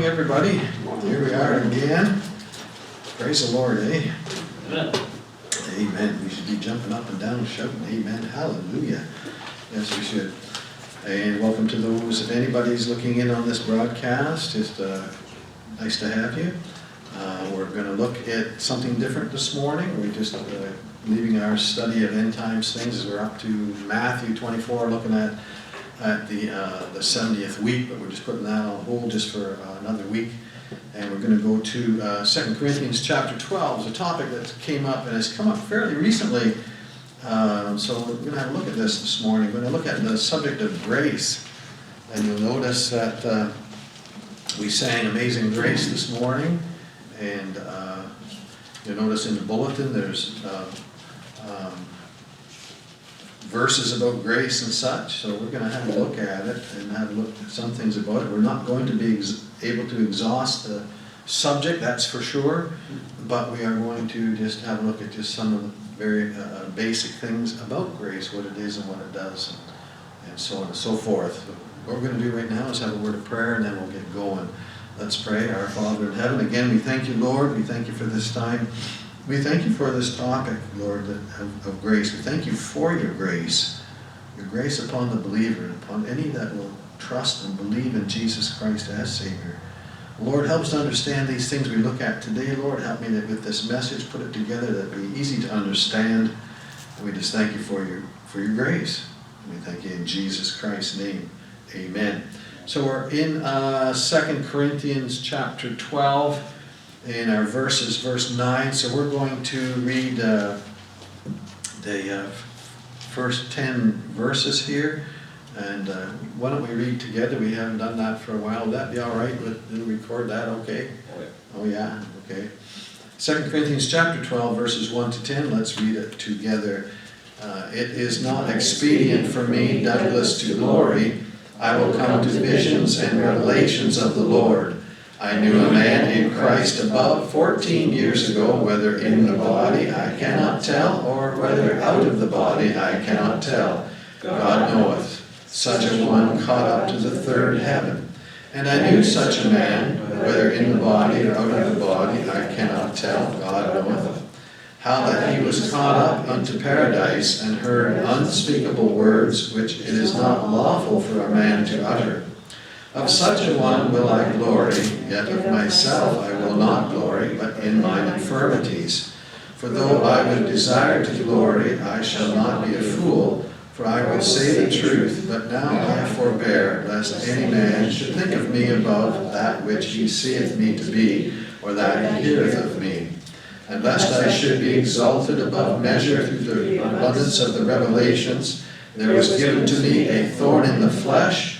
Morning, everybody. Here we are again. Praise the Lord, eh? Amen. We should be jumping up and down, shouting, amen, hallelujah. Yes, we should. And welcome to those, if anybody's looking in on this broadcast, it's uh, nice to have you. Uh, We're gonna look at something different this morning. We're just uh, leaving our study of end times things as we're up to Matthew twenty-four, looking at, at the, uh, the seventieth week, but we're just putting that on hold just for uh, another week. And we're gonna go to uh, Second Corinthians chapter twelve, it's a topic that came up and has come up fairly recently. Um, So we're gonna have a look at this this morning. We're gonna look at the subject of grace. And you'll notice that uh, we sang Amazing Grace this morning. And uh, you'll notice in the bulletin, there's uh, um, verses about grace and such. So we're gonna have a look at it and have a look at some things about it. We're not going to be ex- able to exhaust the subject, that's for sure. But we are going to just have a look at just some of the very uh, basic things about grace, what it is and what it does, and so on and so forth. What we're gonna do right now is have a word of prayer, and then we'll get going. Let's pray. Our Father in heaven, again, we thank you, Lord. We thank you for this time. We thank you for this topic, Lord, of of grace. We thank you for your grace, your grace upon the believer, and upon any that will trust and believe in Jesus Christ as Savior. Lord, help us to understand these things we look at today. Lord, help me that with this message, put it together that be easy to understand. And we just thank you for your, for your grace. And we thank you in Jesus Christ's name. Amen. So we're in uh, 2 Corinthians chapter 12, in our verses, verse 9. So we're going to read uh, the uh, first 10 verses here. And uh, why don't we read together? We haven't done that for a while. Would that be all right? We'll record that okay? Oh, yeah, Oh, yeah, okay. Second Corinthians chapter 12, verses 1 to 10, let's read it together. Uh, It is not expedient for me, doubtless, to glory. I will come to visions and revelations of the Lord. I knew a man in Christ above 14 years ago, whether in the body I cannot tell, or whether out of the body I cannot tell. God knoweth. Such a one caught up to the third heaven. And I knew such a man, whether in the body or out of the body, I cannot tell, God knoweth. How that he was caught up unto paradise and heard unspeakable words which it is not lawful for a man to utter. Of such a one will I glory, yet of myself I will not glory, but in mine infirmities. For though I would desire to glory, I shall not be a fool, for I would say the truth, but now I forbear, lest any man should think of me above that which he seeth me to be, or that he heareth of me. And lest I should be exalted above measure through the abundance of the revelations, there was given to me a thorn in the flesh,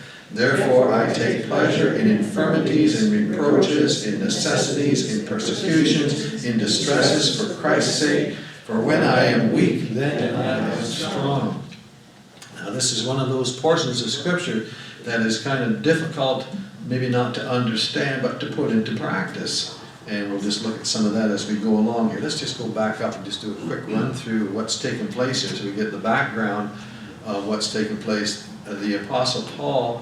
Therefore I take pleasure in infirmities, in reproaches, in necessities, in persecutions, in distresses for Christ's sake. For when I am weak, then I am strong. Now, this is one of those portions of Scripture that is kind of difficult, maybe not to understand, but to put into practice. And we'll just look at some of that as we go along here. Let's just go back up and just do a quick run through what's taken place here so we get the background of what's taken place. Uh, The Apostle Paul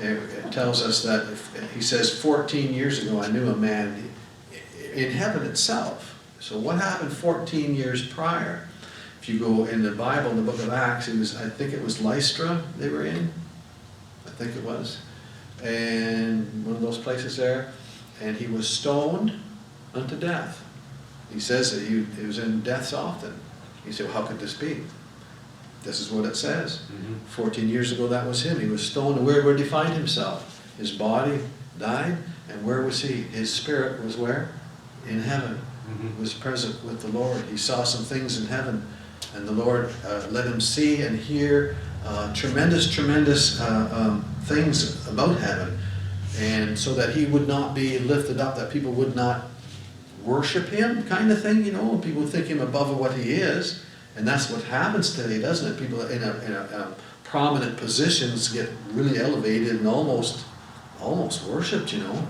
it tells us that, if- he says, 14 years ago, I knew a man in heaven itself. So what happened 14 years prior? If you go in the Bible, in the book of Acts, it was, I think it was Lystra they were in. I think it was. And one of those places there. And he was stoned unto death. He says that he, he was in deaths often. He said, well, how could this be? This is what it says. 14 years ago, that was him. He was stoned. And where did he find himself? His body died. And where was he? His spirit was where? In heaven. He was present with the Lord. He saw some things in heaven. And the Lord uh, let him see and hear uh, tremendous, tremendous uh, um, things about heaven. And so that he would not be lifted up, that people would not worship him kind of thing, you know, people think him above what he is. And that's what happens today, doesn't it? People in a, in a, a prominent positions get really elevated and almost, almost worshipped, you know.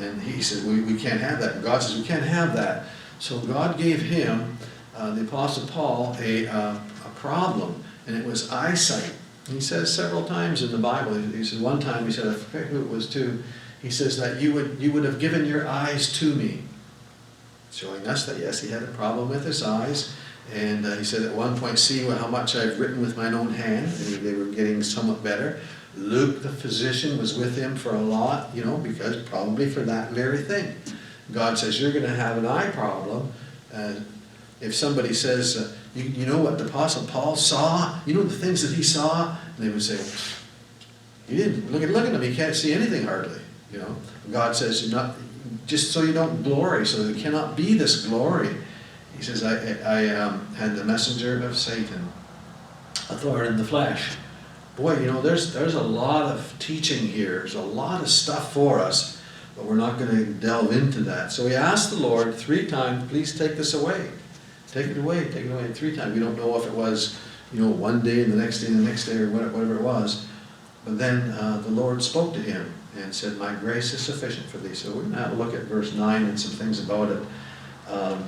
And he said, we, we can't have that. God says, we can't have that. So God gave him, uh, the Apostle Paul, a, uh, a problem, and it was eyesight. He says several times in the Bible, he said one time, he said, I forget who it was to, he says that you would, you would have given your eyes to me. Showing us that yes, he had a problem with his eyes. And uh, he said at one point, see how much I've written with mine own hand. And they were getting somewhat better. Luke, the physician, was with him for a lot, you know, because probably for that very thing. God says, you're going to have an eye problem. Uh, if somebody says, uh, you, you know what the Apostle Paul saw? You know the things that he saw? And they would say, he didn't. Look at, look at him. He can't see anything hardly. You know, God says, not, just so you don't glory, so there cannot be this glory. He says, I, I um, had the messenger of Satan, a thorn in the flesh. Boy, you know, there's, there's a lot of teaching here. There's a lot of stuff for us, but we're not going to delve into that. So he asked the Lord three times, please take this away. Take it away, take it away three times. We don't know if it was, you know, one day and the next day and the next day or whatever it was. But then uh, the Lord spoke to him and said, My grace is sufficient for thee. So we're going to look at verse 9 and some things about it. Um,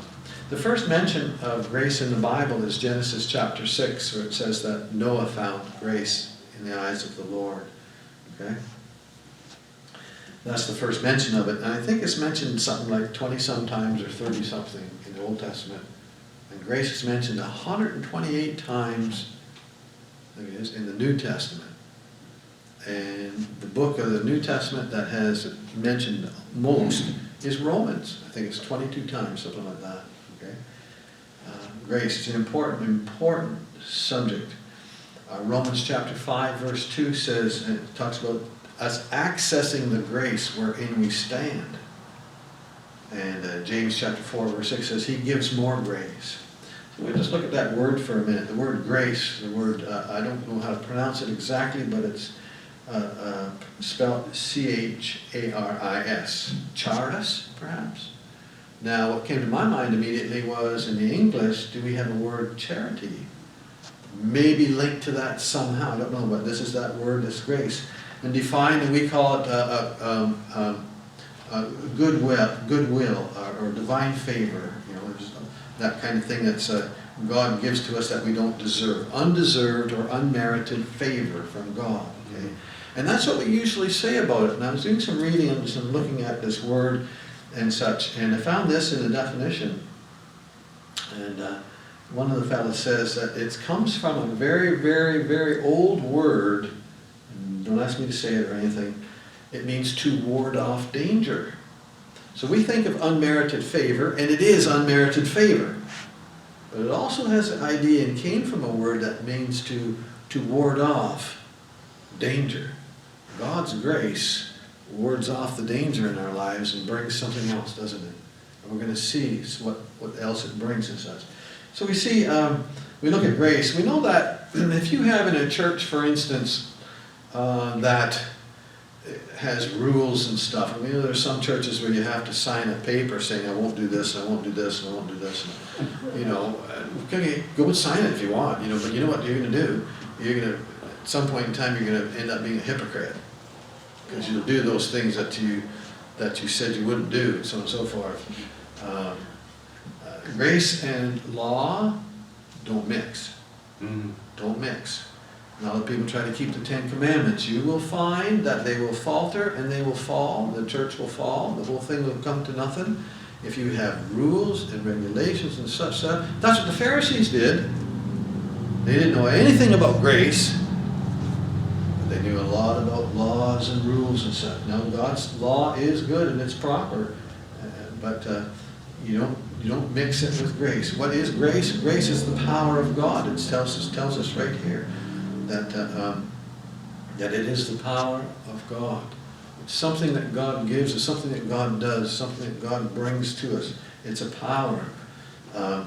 the first mention of grace in the Bible is Genesis chapter 6, where it says that Noah found grace in the eyes of the Lord. Okay? That's the first mention of it. And I think it's mentioned something like 20 some times or 30 something in the Old Testament. And grace is mentioned 128 times in the New Testament. And the book of the New Testament that has mentioned most is Romans. I think it's 22 times, something like that. Okay? Uh, grace is an important, important subject. Uh, Romans chapter 5, verse 2 says, and it talks about us accessing the grace wherein we stand. And uh, James chapter 4, verse 6 says, He gives more grace. So we just look at that word for a minute. The word grace, the word, uh, I don't know how to pronounce it exactly, but it's uh, uh, spelled C-H-A-R-I-S. Charis, perhaps? Now, what came to my mind immediately was, in the English, do we have a word charity? Maybe linked to that somehow, I don't know, but this is that word, this grace. And defined, and we call it uh, uh, um, um, uh, goodwill, goodwill or, or divine favor, you know, that kind of thing that's God gives to us that we don't deserve. Undeserved or unmerited favor from God. Okay? And that's what we usually say about it. And I was doing some reading and looking at this word and such, and I found this in the definition. And uh, one of the fellows says that it comes from a very, very, very old word. Don't ask me to say it or anything. It means to ward off danger. So we think of unmerited favor, and it is unmerited favor. But it also has an idea and came from a word that means to, to ward off danger. God's grace wards off the danger in our lives and brings something else, doesn't it? And we're going to see what, what else it brings us. So we see, um, we look at grace. We know that if you have in a church, for instance, uh, that has rules and stuff. I mean, there's some churches where you have to sign a paper saying, I won't do this, I won't do this, I won't do this. And, you know, okay, go and sign it if you want, you know, but you know what you're going to do? You're going to, at some point in time, you're going to end up being a hypocrite. Because you'll do those things that you, that you said you wouldn't do, and so on and so forth. Um, uh, grace and law don't mix. Mm. Don't mix. Now that people try to keep the Ten Commandments, you will find that they will falter and they will fall, the church will fall, the whole thing will come to nothing. If you have rules and regulations and such stuff, that's what the Pharisees did. They didn't know anything about grace, they knew a lot about laws and rules and such. Now God's law is good and it's proper, uh, but uh, you don't you don't mix it with grace. What is grace? Grace is the power of God. It tells us tells us right here that, uh, um, that it is the power of God. It's something that God gives, it's something that God does, something that God brings to us. It's a power. Uh,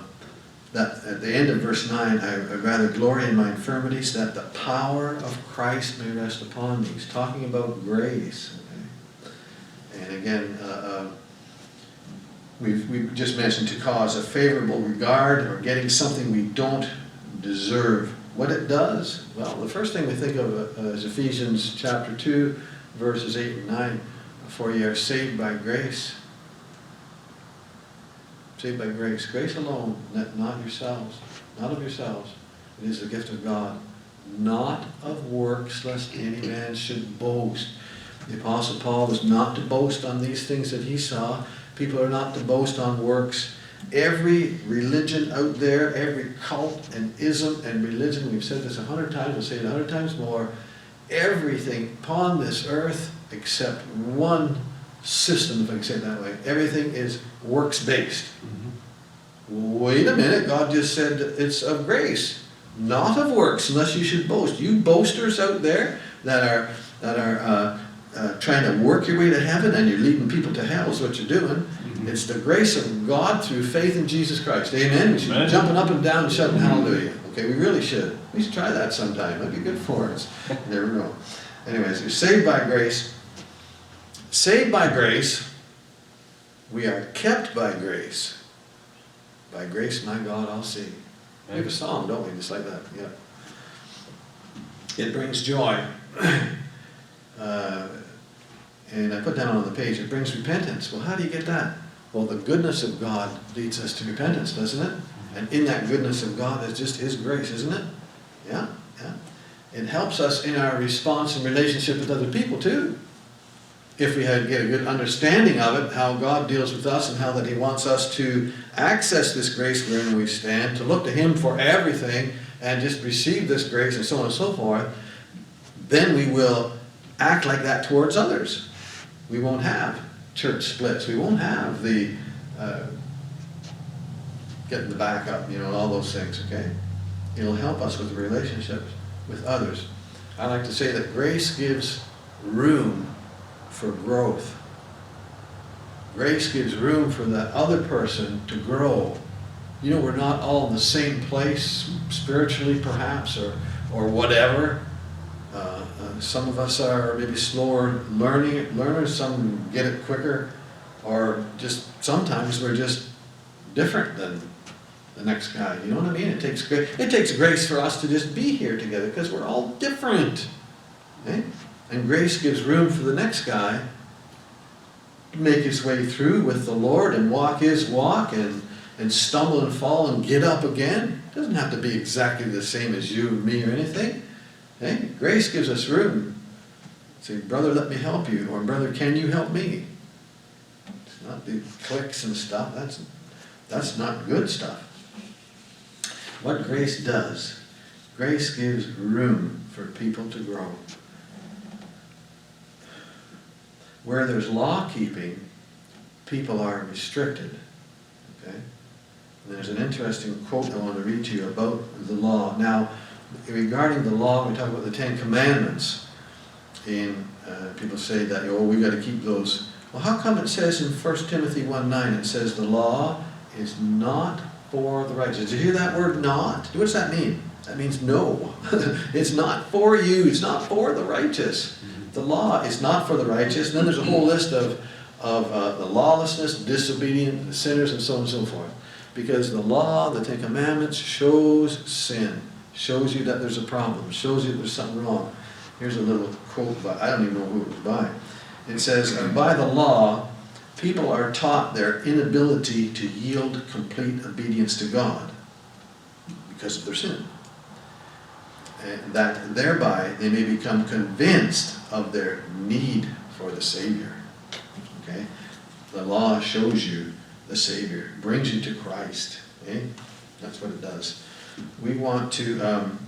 that at the end of verse 9, I, rather glory in my infirmities, that the power of Christ may rest upon me. He's talking about grace. Okay? And again, uh, uh, we've, we just mentioned to cause a favorable regard or getting something we don't deserve. What it does, well, the first thing we think of uh, is Ephesians chapter two, verses eight and nine. For ye are saved by grace. Saved by grace, grace alone, not yourselves, not of yourselves. It is the gift of God, not of works, lest any man should boast. The Apostle Paul was not to boast on these things that he saw. People are not to boast on works. Every religion out there, every cult and ism and religion, we've said this a hundred times, we'll say it a hundred times more, everything upon this earth except one system, if I can say it that way, everything is works-based. Wait a minute, God just said it's of grace, not of works, unless you should boast. You boasters out there that are, that are uh, uh, trying to work your way to heaven and you're leading people to hell is what you're doing. It's the grace of God through faith in Jesus Christ. Amen? We should be Amen. jumping up and down and shouting hallelujah. Okay, we really should. We should try that sometime. That'd be good for us. Never know. Anyways, you're saved by grace. Saved by grace. We are kept by grace. By grace, my God, I'll see. We have a song, don't we? Just like that. Yeah. It brings joy. Uh, and I put down on the page, it brings repentance. Well, how do you get that? Well, the goodness of God leads us to repentance, doesn't it? And in that goodness of God is just His grace, isn't it? Yeah, yeah. It helps us in our response and relationship with other people too. If we had get a good understanding of it, how God deals with us and how that He wants us to access this grace wherein we stand, to look to Him for everything and just receive this grace and so on and so forth, then we will act like that towards others. We won't have church splits. We won't have the uh, getting the back up, you know, all those things, okay? It'll help us with relationships with others. I like to say that grace gives room for growth. Grace gives room for that other person to grow. You know, we're not all in the same place spiritually, perhaps, or, or whatever. Uh, uh, some of us are maybe slower learning learners, some get it quicker, or just sometimes we're just different than the next guy. You know what I mean? It takes it takes grace for us to just be here together because we're all different. eh? And grace gives room for the next guy to make his way through with the Lord and walk his walk and, and stumble and fall and get up again. It doesn't have to be exactly the same as you and me or anything. Hey, grace gives us room. Say, brother, let me help you, or brother, can you help me? It's not the cliques and stuff. That's that's not good stuff. What grace does, grace gives room for people to grow. Where there's law keeping, people are restricted. Okay? And there's an interesting quote I want to read to you about the law. Now, regarding the law, we talk about the Ten Commandments. And uh, people say that, oh, we got to keep those. Well, how come it says in 1 Timothy 1 9, it says the law is not for the righteous? Did you hear that word not? What does that mean? That means no. it's not for you, it's not for the righteous. The law is not for the righteous. And then there's a whole list of, of uh, the lawlessness, disobedient sinners, and so on and so forth. Because the law, the Ten Commandments, shows sin, shows you that there's a problem, shows you there's something wrong. Here's a little quote, by, I don't even know who it was by. It says, By the law, people are taught their inability to yield complete obedience to God because of their sin. That thereby they may become convinced of their need for the Savior. Okay? The law shows you the Savior, brings you to Christ. Okay? That's what it does. We want to um,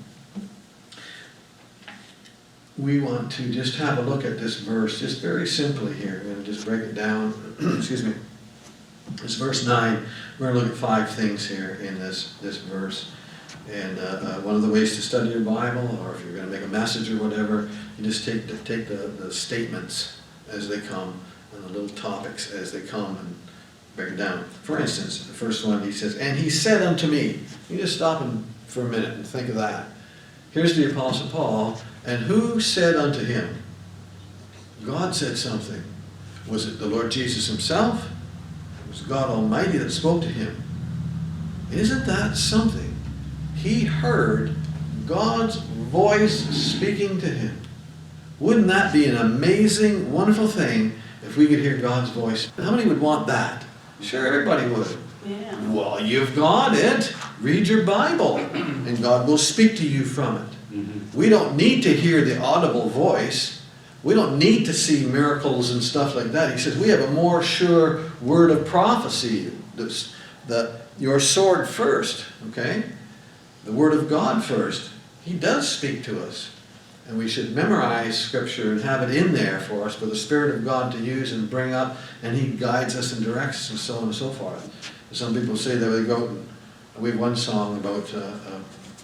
we want to just have a look at this verse, just very simply here. We're going to just break it down. Excuse me. It's verse 9. We're going to look at five things here in this, this verse. And uh, uh, one of the ways to study your Bible, or if you're going to make a message or whatever, you just take the, take the, the statements as they come and the little topics as they come and break it down. For instance, the first one he says, And he said unto me, you just stop and, for a minute and think of that. Here's the Apostle Paul, and who said unto him? God said something. Was it the Lord Jesus himself? It was God Almighty that spoke to him. Isn't that something? He heard God's voice speaking to him. Wouldn't that be an amazing, wonderful thing if we could hear God's voice? How many would want that? Sure, everybody would. Yeah. Well, you've got it. Read your Bible, and God will speak to you from it. Mm-hmm. We don't need to hear the audible voice. We don't need to see miracles and stuff like that. He says we have a more sure word of prophecy. That's the your sword first, okay? The word of God first. He does speak to us. And we should memorize scripture and have it in there for us for the Spirit of God to use and bring up, and He guides us and directs us and so on and so forth. Some people say that they go, we have one song about uh, uh,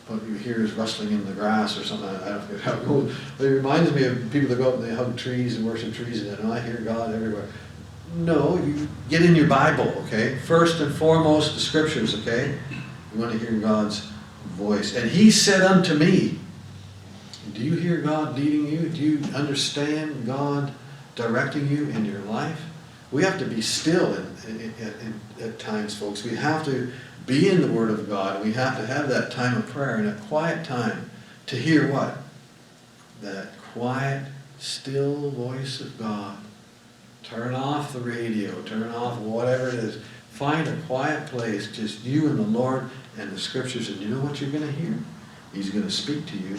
what you hear is rustling in the grass or something. I don't know how it goes. It reminds me of people that go out and they hug trees and worship trees and, and I hear God everywhere. No, you get in your Bible, okay? First and foremost, the scriptures, okay? You want to hear God's voice. And He said unto me, Do you hear God leading you? Do you understand God directing you in your life? We have to be still in, in, in, at times, folks. We have to be in the Word of God. We have to have that time of prayer and a quiet time to hear what? That quiet, still voice of God. Turn off the radio, turn off whatever it is. Find a quiet place, just you and the Lord and the Scriptures, and you know what you're going to hear? He's going to speak to you.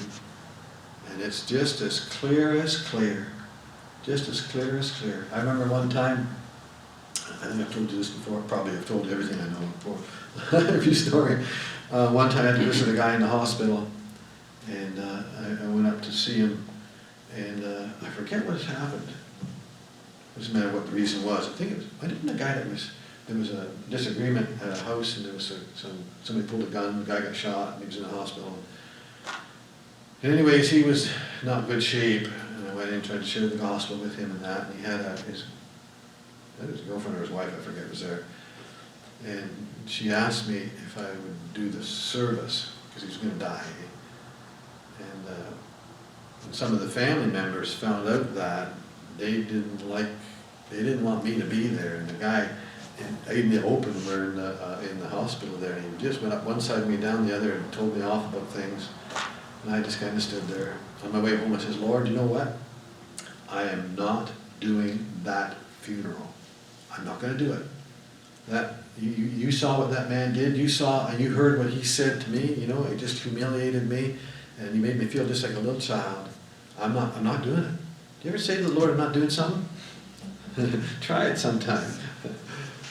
And it's just as clear as clear. Just as clear as clear. I remember one time, I think I've told you this before, probably I've told you everything I know before, every story. Uh, one time I had to visit a guy in the hospital, and uh, I, I went up to see him, and uh, I forget what happened. It doesn't matter what the reason was. I think it was, I didn't the guy that was, there was a disagreement at a house, and there was a, some, somebody pulled a gun, the guy got shot, and he was in the hospital. And anyways, he was not in good shape, and I went in and tried to share the gospel with him and that, and he had a, his, his girlfriend or his wife, I forget, was there. And she asked me if I would do the service, because he was gonna die. And, uh, and some of the family members found out that they didn't like, they didn't want me to be there, and the guy, in, the open, we're in the, uh, in the hospital there, and he just went up one side of me, down the other, and told me off about things. And I just kind of stood there. On my way home, I says, Lord, you know what? I am not doing that funeral. I'm not gonna do it. That, you, you you saw what that man did, you saw, and you heard what he said to me, you know, it just humiliated me, and he made me feel just like a little child. I'm not, I'm not doing it. Do you ever say to the Lord, I'm not doing something? Try it sometime.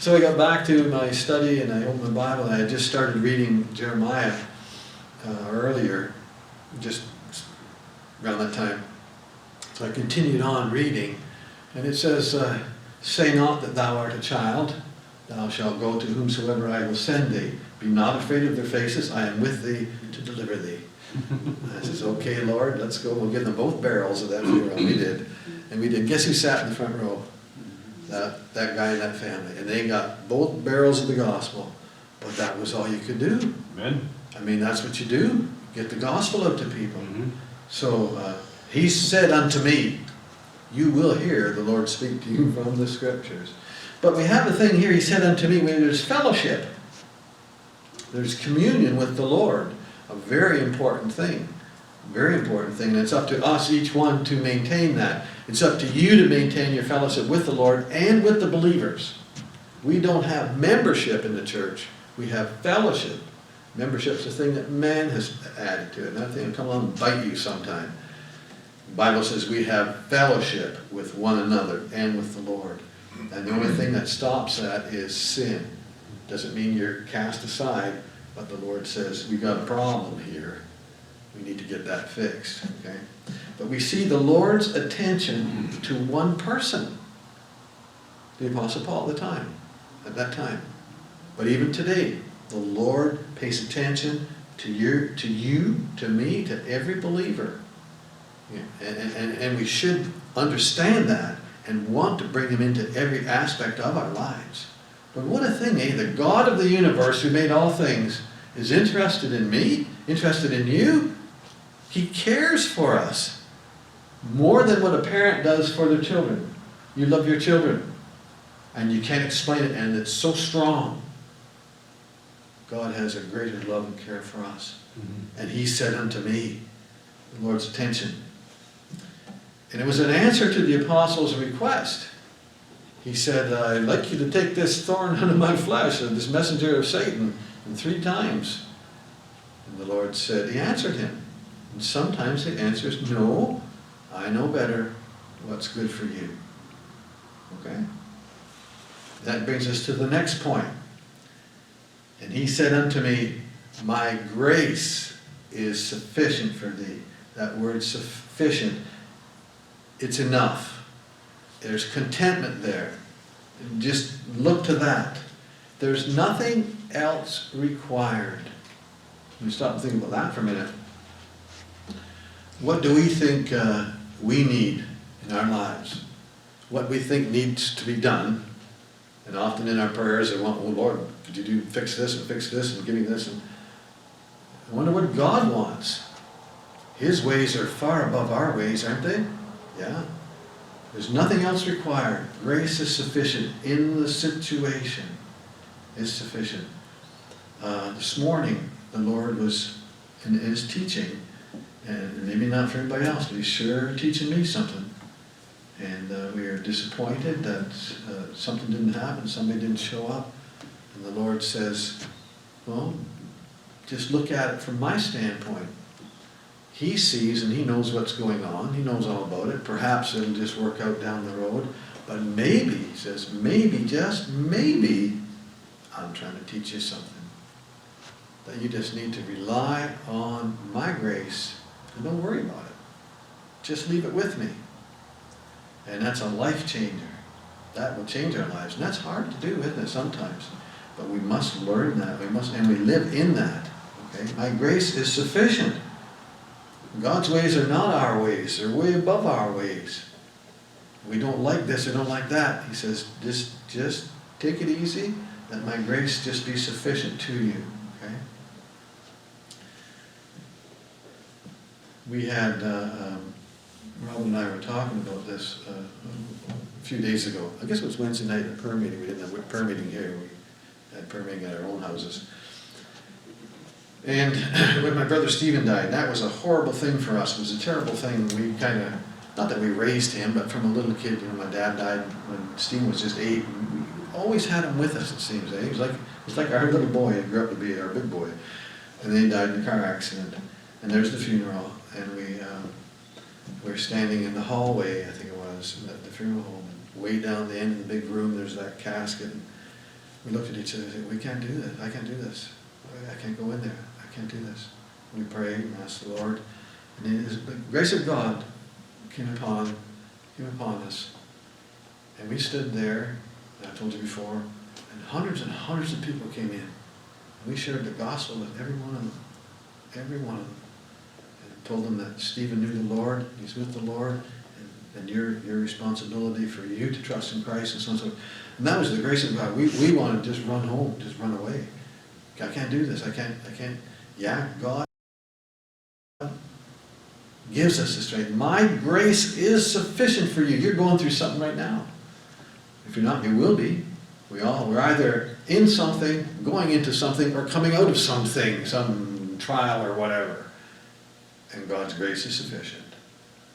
So I got back to my study and I opened my Bible and I had just started reading Jeremiah uh, earlier, just around that time. So I continued on reading, and it says, uh, Say not that thou art a child, thou shalt go to whomsoever I will send thee. Be not afraid of their faces, I am with thee to deliver thee. I says, Okay, Lord, let's go. We'll give them both barrels of that funeral. We did. And we did. Guess who sat in the front row? That, that guy and that family. And they got both barrels of the gospel. But that was all you could do. Amen. I mean, that's what you do. Get the gospel up to people. Mhm. So uh, he said unto me, You will hear the Lord speak to you from the scriptures. But we have a thing here, he said unto me, when there's fellowship, there's communion with the Lord, a very important thing. Very important thing. And it's up to us, each one, to maintain that. It's up to you to maintain your fellowship with the Lord and with the believers. We don't have membership in the church, we have fellowship. Membership's a thing that man has added to it, and that thing will come along and bite you sometime. The Bible says we have fellowship with one another and with the Lord. And the only thing that stops that is sin. Doesn't mean you're cast aside, but the Lord says, we've got a problem here. We need to get that fixed, okay? But we see the Lord's attention to one person. The Apostle Paul at the time, at that time. But even today, the Lord pays attention to your, to you, to me, to every believer. Yeah, And, and, and we should understand that and want to bring him into every aspect of our lives. But what a thing, eh? The God of the universe who made all things is interested in me, interested in you. He cares for us more than what a parent does for their children. You love your children. and you can't explain it, and it's so strong. God has a greater love and care for us. Mm-hmm. And he said unto me, the Lord's attention. And it was an answer to the apostles' request. He said, I'd like you to take this thorn out of my flesh, this messenger of Satan, and three times. And the Lord said, He answered him. And sometimes the answer is, No, I know better what's good for you. Okay? That brings us to the next point. And he said unto me, My grace is sufficient for thee. That word sufficient, it's enough. There's contentment there. Just look to that. There's nothing else required. Let me stop and think about that for a minute. What do we think uh, we need in our lives? What we think needs to be done? And often in our prayers, I want, oh Lord, could you do fix this and fix this and give me this? And I wonder what God wants. His ways are far above our ways, aren't they? Yeah. There's nothing else required. Grace is sufficient in the situation. Is sufficient. Uh, this morning, the Lord was in His teaching, and maybe not for anybody else, but He's sure teaching me something. And uh, we are disappointed that uh, something didn't happen, somebody didn't show up. And the Lord says, well, just look at it from my standpoint. He sees and he knows what's going on. He knows all about it. Perhaps it'll just work out down the road. But maybe, he says, maybe, just maybe, I'm trying to teach you something. That you just need to rely on my grace and don't worry about it. Just leave it with me. And that's a life changer. That will change our lives. And that's hard to do, isn't it, sometimes? But we must learn that. We must, and we live in that. Okay? My grace is sufficient. God's ways are not our ways. They're way above our ways. We don't like this or don't like that. He says, just, just take it easy. Let my grace just be sufficient to you. Okay? We had, uh, um, Robin and I were talking about this uh, a few days ago. I guess it was Wednesday night at prayer meeting. We didn't have prayer meeting here. We had prayer meeting at our own houses. And when my brother Stephen died, that was a horrible thing for us. It was a terrible thing. We kind of, not that we raised him, but from a little kid, you know, my dad died when Stephen was just eight. We always had him with us, it seems. Eh? He was like, he was like our little boy. He grew up to be our big boy. And then he died in a car accident. And there's the funeral. And we, um, we're standing in the hallway, I think it was, at the funeral home. And way down the end of the big room, there's that casket. And we looked at each other and said, we can't do this. I can't do this. I can't go in there. I can't do this. We prayed and asked the Lord. And the grace of God came upon, came upon us. And we stood there, I told you before, and hundreds and hundreds of people came in. We shared the gospel with every one of them. Every one of them. Told them that Stephen knew the Lord, he's with the Lord, and, and your, your responsibility for you to trust in Christ and so on and so forth. And that was the grace of God. We, we wanted to just run home, just run away. I can't do this. I can't, I can't. Yeah, God gives us the strength. My grace is sufficient for you. You're going through something right now. If you're not, you will be. We all, we're either in something, going into something, or coming out of something, some trial or whatever. And God's grace is sufficient.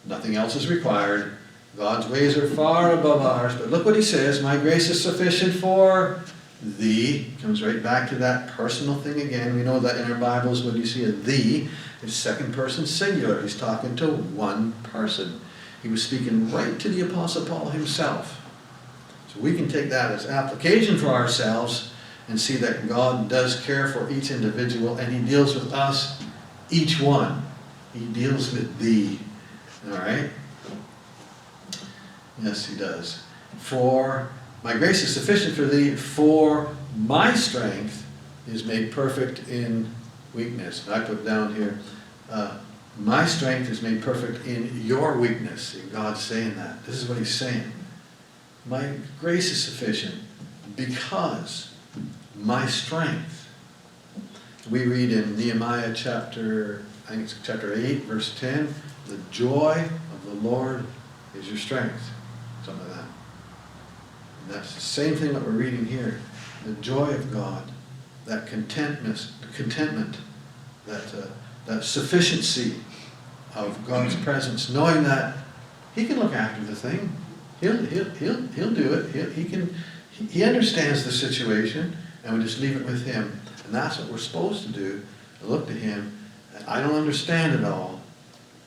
Nothing else is required. God's ways are far above ours. But look what he says, my grace is sufficient for thee. Comes right back to that personal thing again. We know that in our Bibles when you see a thee, it's second person singular. He's talking to one person. He was speaking right to the Apostle Paul himself. So we can take that as application for ourselves and see that God does care for each individual and he deals with us, each one. He deals with thee. All right? Yes, he does. For my grace is sufficient for thee, for my strength is made perfect in weakness. I put down here, uh, my strength is made perfect in your weakness. See, God's saying that. This is what he's saying. My grace is sufficient because my strength. We read in Nehemiah chapter, I think it's chapter 8, verse 10, the joy of the Lord is your strength. Something like that. And that's the same thing that we're reading here. The joy of God, that contentness, contentment, that, uh, that sufficiency of God's presence, knowing that He can look after the thing. He'll, he'll, he'll, he'll do it. He'll, he can, he understands the situation, and we just leave it with Him. And that's what we're supposed to do, look to Him. I don't understand it all,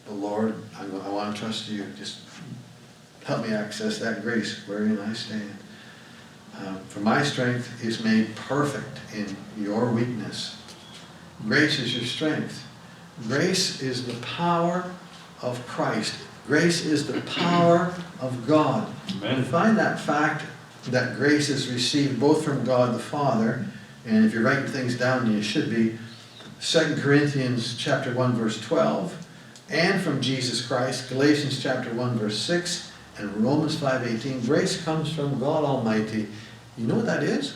but Lord, I, I want to trust you. Just help me access that grace wherein I stand. Um, For my strength is made perfect in your weakness. Grace is your strength. Grace is the power of Christ. Grace is the power of God. Amen. And find that fact that grace is received both from God the Father, and if you're writing things down, you should be, 2 Corinthians chapter 1 verse 12, and from Jesus Christ, Galatians chapter 1 verse 6, and Romans 5:18. Grace comes from God Almighty. You know what that is?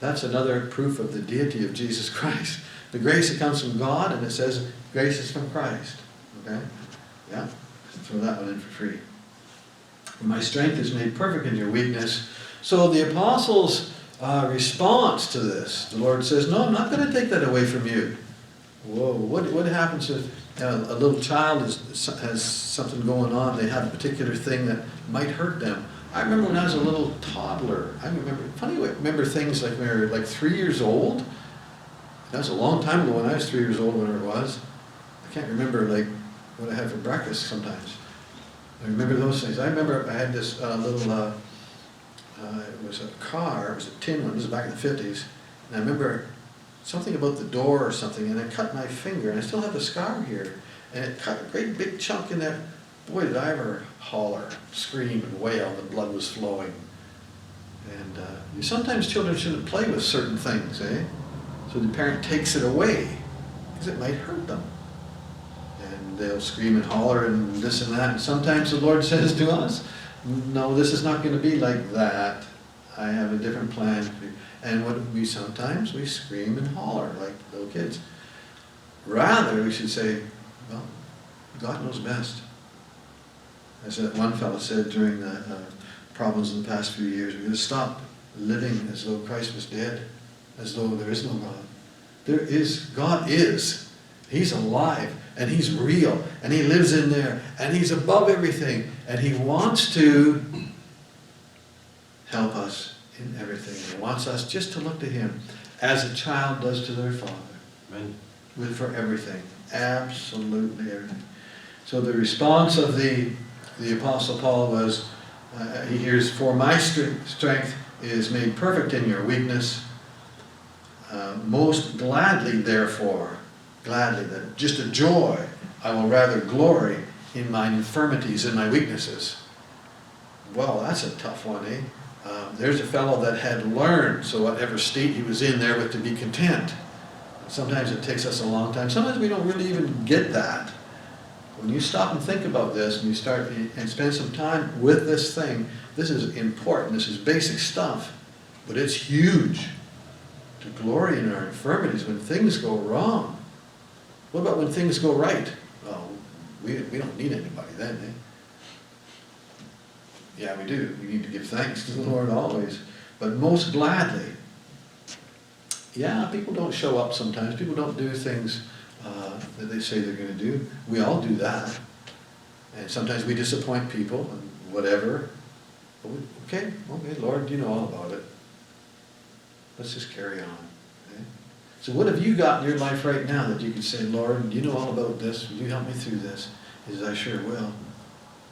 That's another proof of the deity of Jesus Christ. The grace that comes from God, and it says grace is from Christ. Okay? Yeah? Throw that one in for free. My strength is made perfect in your weakness. So the apostles' uh, response to this, the Lord says, No, I'm not going to take that away from you. Whoa, what, what happens if uh, a little child is, has something going on, they have a particular thing that might hurt them? I remember when I was a little toddler, I remember, funny, I remember things like when we were like three years old. That was a long time ago when I was three years old, whatever it was. I can't remember like what I had for breakfast sometimes. I remember those things. I remember I had this uh, little, uh, uh, it was a car, it was a tin one, this was back in the fifties. And I remember something about the door or something, and I cut my finger, and I still have the scar here. And it cut a great big chunk in there. Boy, did I ever holler, scream, and wail, the blood was flowing. And uh, sometimes children shouldn't play with certain things, eh? So the parent takes it away, because it might hurt them and they'll scream and holler and this and that. And sometimes the Lord says to us, no, this is not going to be like that. I have a different plan. And what we sometimes we scream and holler like little kids. Rather, we should say, well, God knows best. As that one fellow said during the uh, problems in the past few years, we're going to stop living as though Christ was dead, as though there is no God. There is, God is. He's alive and He's real and He lives in there and He's above everything and He wants to help us in everything. He wants us just to look to Him as a child does to their father Amen. with for everything, absolutely everything. So the response of the the apostle Paul was, uh, he hears, "For my strength, strength is made perfect in your weakness. Uh, most gladly, therefore, gladly, that just a joy, I will rather glory in my infirmities and my weaknesses." Well, that's a tough one, eh? Uh, there's a fellow that had learned, so whatever state he was in there, with to be content. Sometimes it takes us a long time. Sometimes we don't really even get that. When you stop and think about this and you start and spend some time with this thing, this is important. This is basic stuff, but it's huge. To glory in our infirmities when things go wrong. What about when things go right? Well, we, we don't need anybody then, eh? Yeah, we do. We need to give thanks to the Lord always, but most gladly. Yeah, people don't show up sometimes. People don't do things uh, that they say they're going to do. We all do that. And sometimes we disappoint people and whatever. We, okay, okay, Lord, you know all about it. Let's just carry on. okay? So what have you got in your life right now that you can say, Lord, you know all about this. Will you help me through this? He says, I sure will.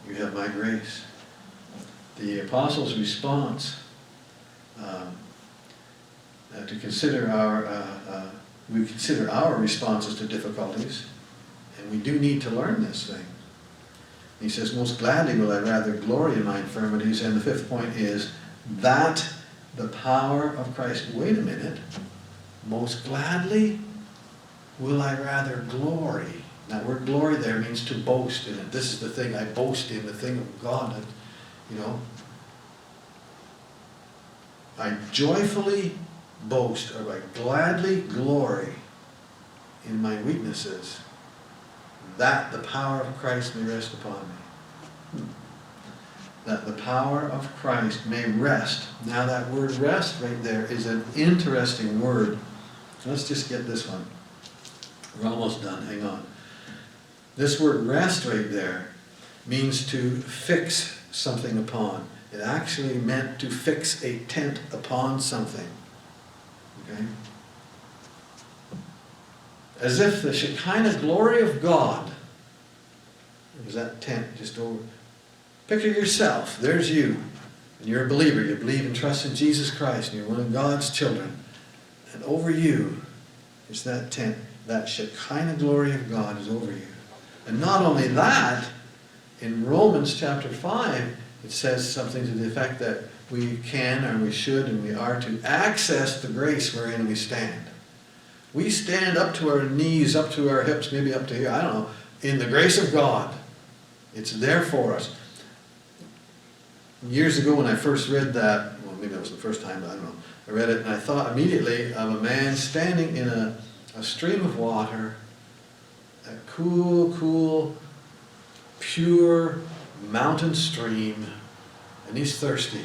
You have my grace. The apostles' response um, uh, to consider our, uh, uh, we consider our responses to difficulties, and we do need to learn this thing. He says, Most gladly will I rather glory in my infirmities. And the fifth point is that the power of Christ. Wait a minute. Most gladly will I rather glory. That word glory there means to boast in it. This is the thing I boast in, the thing of God. that, You know, I joyfully boast or I gladly glory in my weaknesses, that the power of Christ may rest upon me. That the power of Christ may rest. Now that word rest right there is an interesting word. Let's just get this one. We're almost done, hang on. This word rest right there means to fix something upon. It actually meant to fix a tent upon something. Okay? As if the Shekinah glory of God, was that tent just over. Picture yourself, there's you, and you're a believer, you believe and trust in Jesus Christ, and you're one of God's children. And over you is that tent, that Shekinah glory of God is over you. And not only that, in Romans chapter 5, it says something to the effect that we can and we should and we are to access the grace wherein we stand. We stand up to our knees, up to our hips, maybe up to here, I don't know, in the grace of God. It's there for us. Years ago, when I first read that, well, maybe that was the first time, I don't know, I read it and I thought immediately of a man standing in a, a stream of water, a cool, cool, pure mountain stream, and he's thirsty.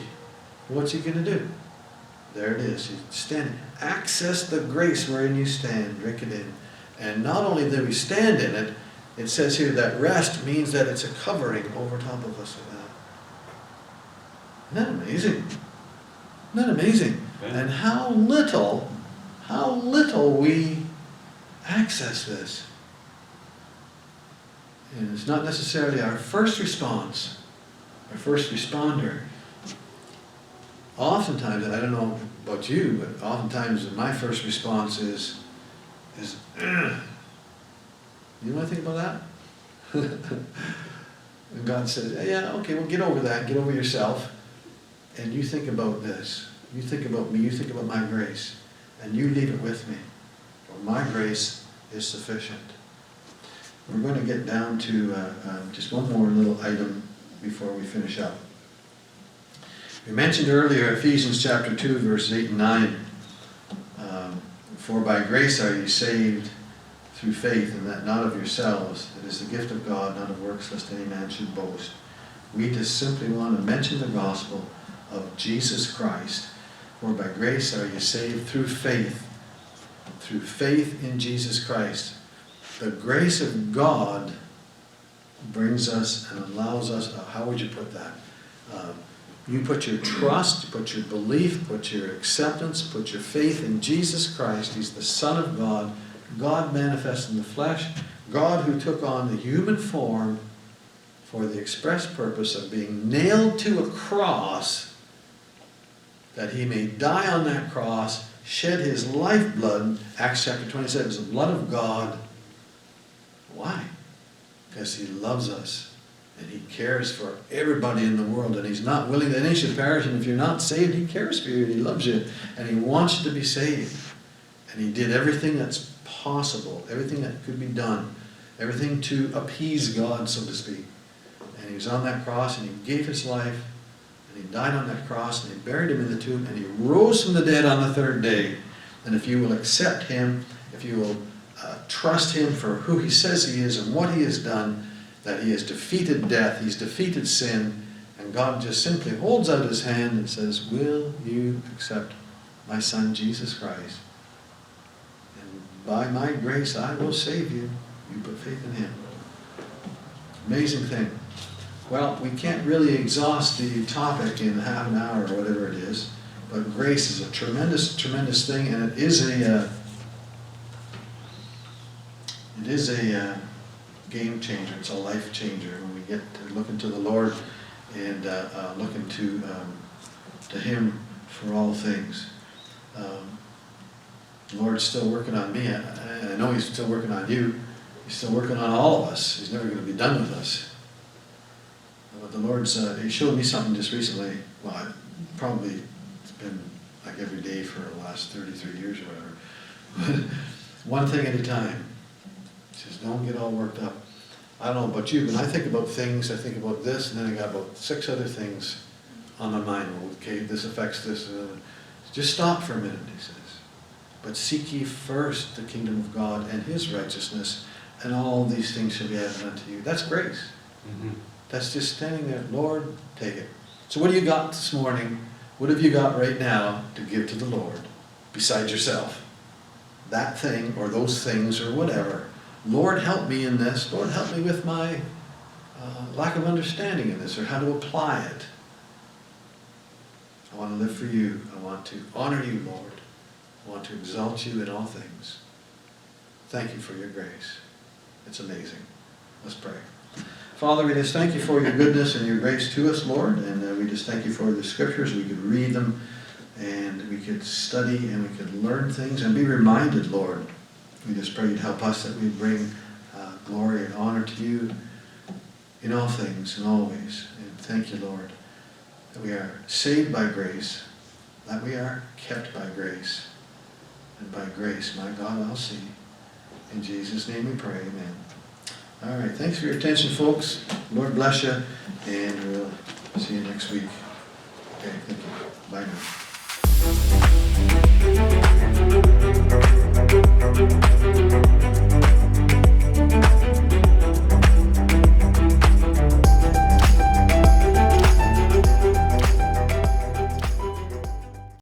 What's he going to do? There it is. He's standing. Access the grace wherein you stand. Drink it in. And not only do we stand in it, it says here that rest means that it's a covering over top of us. Isn't that amazing? Isn't that amazing? And how little, how little we access this. And it's not necessarily our first response, our first responder. Oftentimes, I don't know about you, but oftentimes my first response is, is, you know anything about that? and God says, yeah, okay, well, get over that, get over yourself, and you think about this. You think about me, you think about my grace, and you leave it with me. For my grace is sufficient. We're going to get down to uh, uh, just one more little item before we finish up. We mentioned earlier Ephesians chapter 2, verses 8 and 9. Um, For by grace are you saved through faith, and that not of yourselves. It is the gift of God, not of works, lest any man should boast. We just simply want to mention the gospel of Jesus Christ. For by grace are you saved through faith. Through faith in Jesus Christ. The grace of God brings us and allows us, uh, how would you put that? Um, you put your trust, put your belief, put your acceptance, put your faith in Jesus Christ. He's the Son of God, God manifest in the flesh, God who took on the human form for the express purpose of being nailed to a cross that he may die on that cross, shed his lifeblood, Acts chapter 27, is the blood of God. Why? Because he loves us and he cares for everybody in the world and he's not willing that any should perish and if you're not saved, he cares for you and he loves you and he wants you to be saved. And he did everything that's possible, everything that could be done, everything to appease God, so to speak. And he was on that cross and he gave his life and he died on that cross and they buried him in the tomb and he rose from the dead on the third day. And if you will accept him, if you will uh, trust him for who he says he is and what he has done, that he has defeated death, he's defeated sin, and God just simply holds out his hand and says, Will you accept my son Jesus Christ? And by my grace I will save you. You put faith in him. Amazing thing. Well, we can't really exhaust the topic in half an hour or whatever it is, but grace is a tremendous, tremendous thing, and it is a, uh, it is a uh, game changer. It's a life changer when we get to look into the Lord and uh, uh, look into um, to Him for all things. Um, the Lord's still working on me, and I know He's still working on you. He's still working on all of us. He's never going to be done with us. But the Lord's, uh, He showed me something just recently. Well, I, probably it's been like every day for the last 33 years or whatever. One thing at a time. He says, don't get all worked up. I don't know about you, but I think about things, I think about this, and then I got about six other things on my mind. Well, okay, this affects this. Uh, just stop for a minute, he says. But seek ye first the kingdom of God and his righteousness, and all these things shall be added unto you. That's grace. Mhm. that's just standing there, Lord, take it. So what do you got this morning? What have you got right now to give to the Lord besides yourself? That thing or those things or whatever. Lord, help me in this. Lord, help me with my uh, lack of understanding in this or how to apply it. I want to live for you. I want to honor you, Lord. I want to exalt you in all things. Thank you for your grace. It's amazing. Let's pray. Father, we just thank you for your goodness and your grace to us, Lord, and uh, we just thank you for the scriptures. We could read them and we could study and we could learn things and be reminded, Lord. We just pray you'd help us that we bring uh, glory and honor to you in all things and always. And thank you, Lord, that we are saved by grace, that we are kept by grace, and by grace, my God, I'll see. In Jesus' name we pray, amen. All right, thanks for your attention, folks. Lord bless you, and we'll see you next week. Okay, thank you. Bye now. Thank you.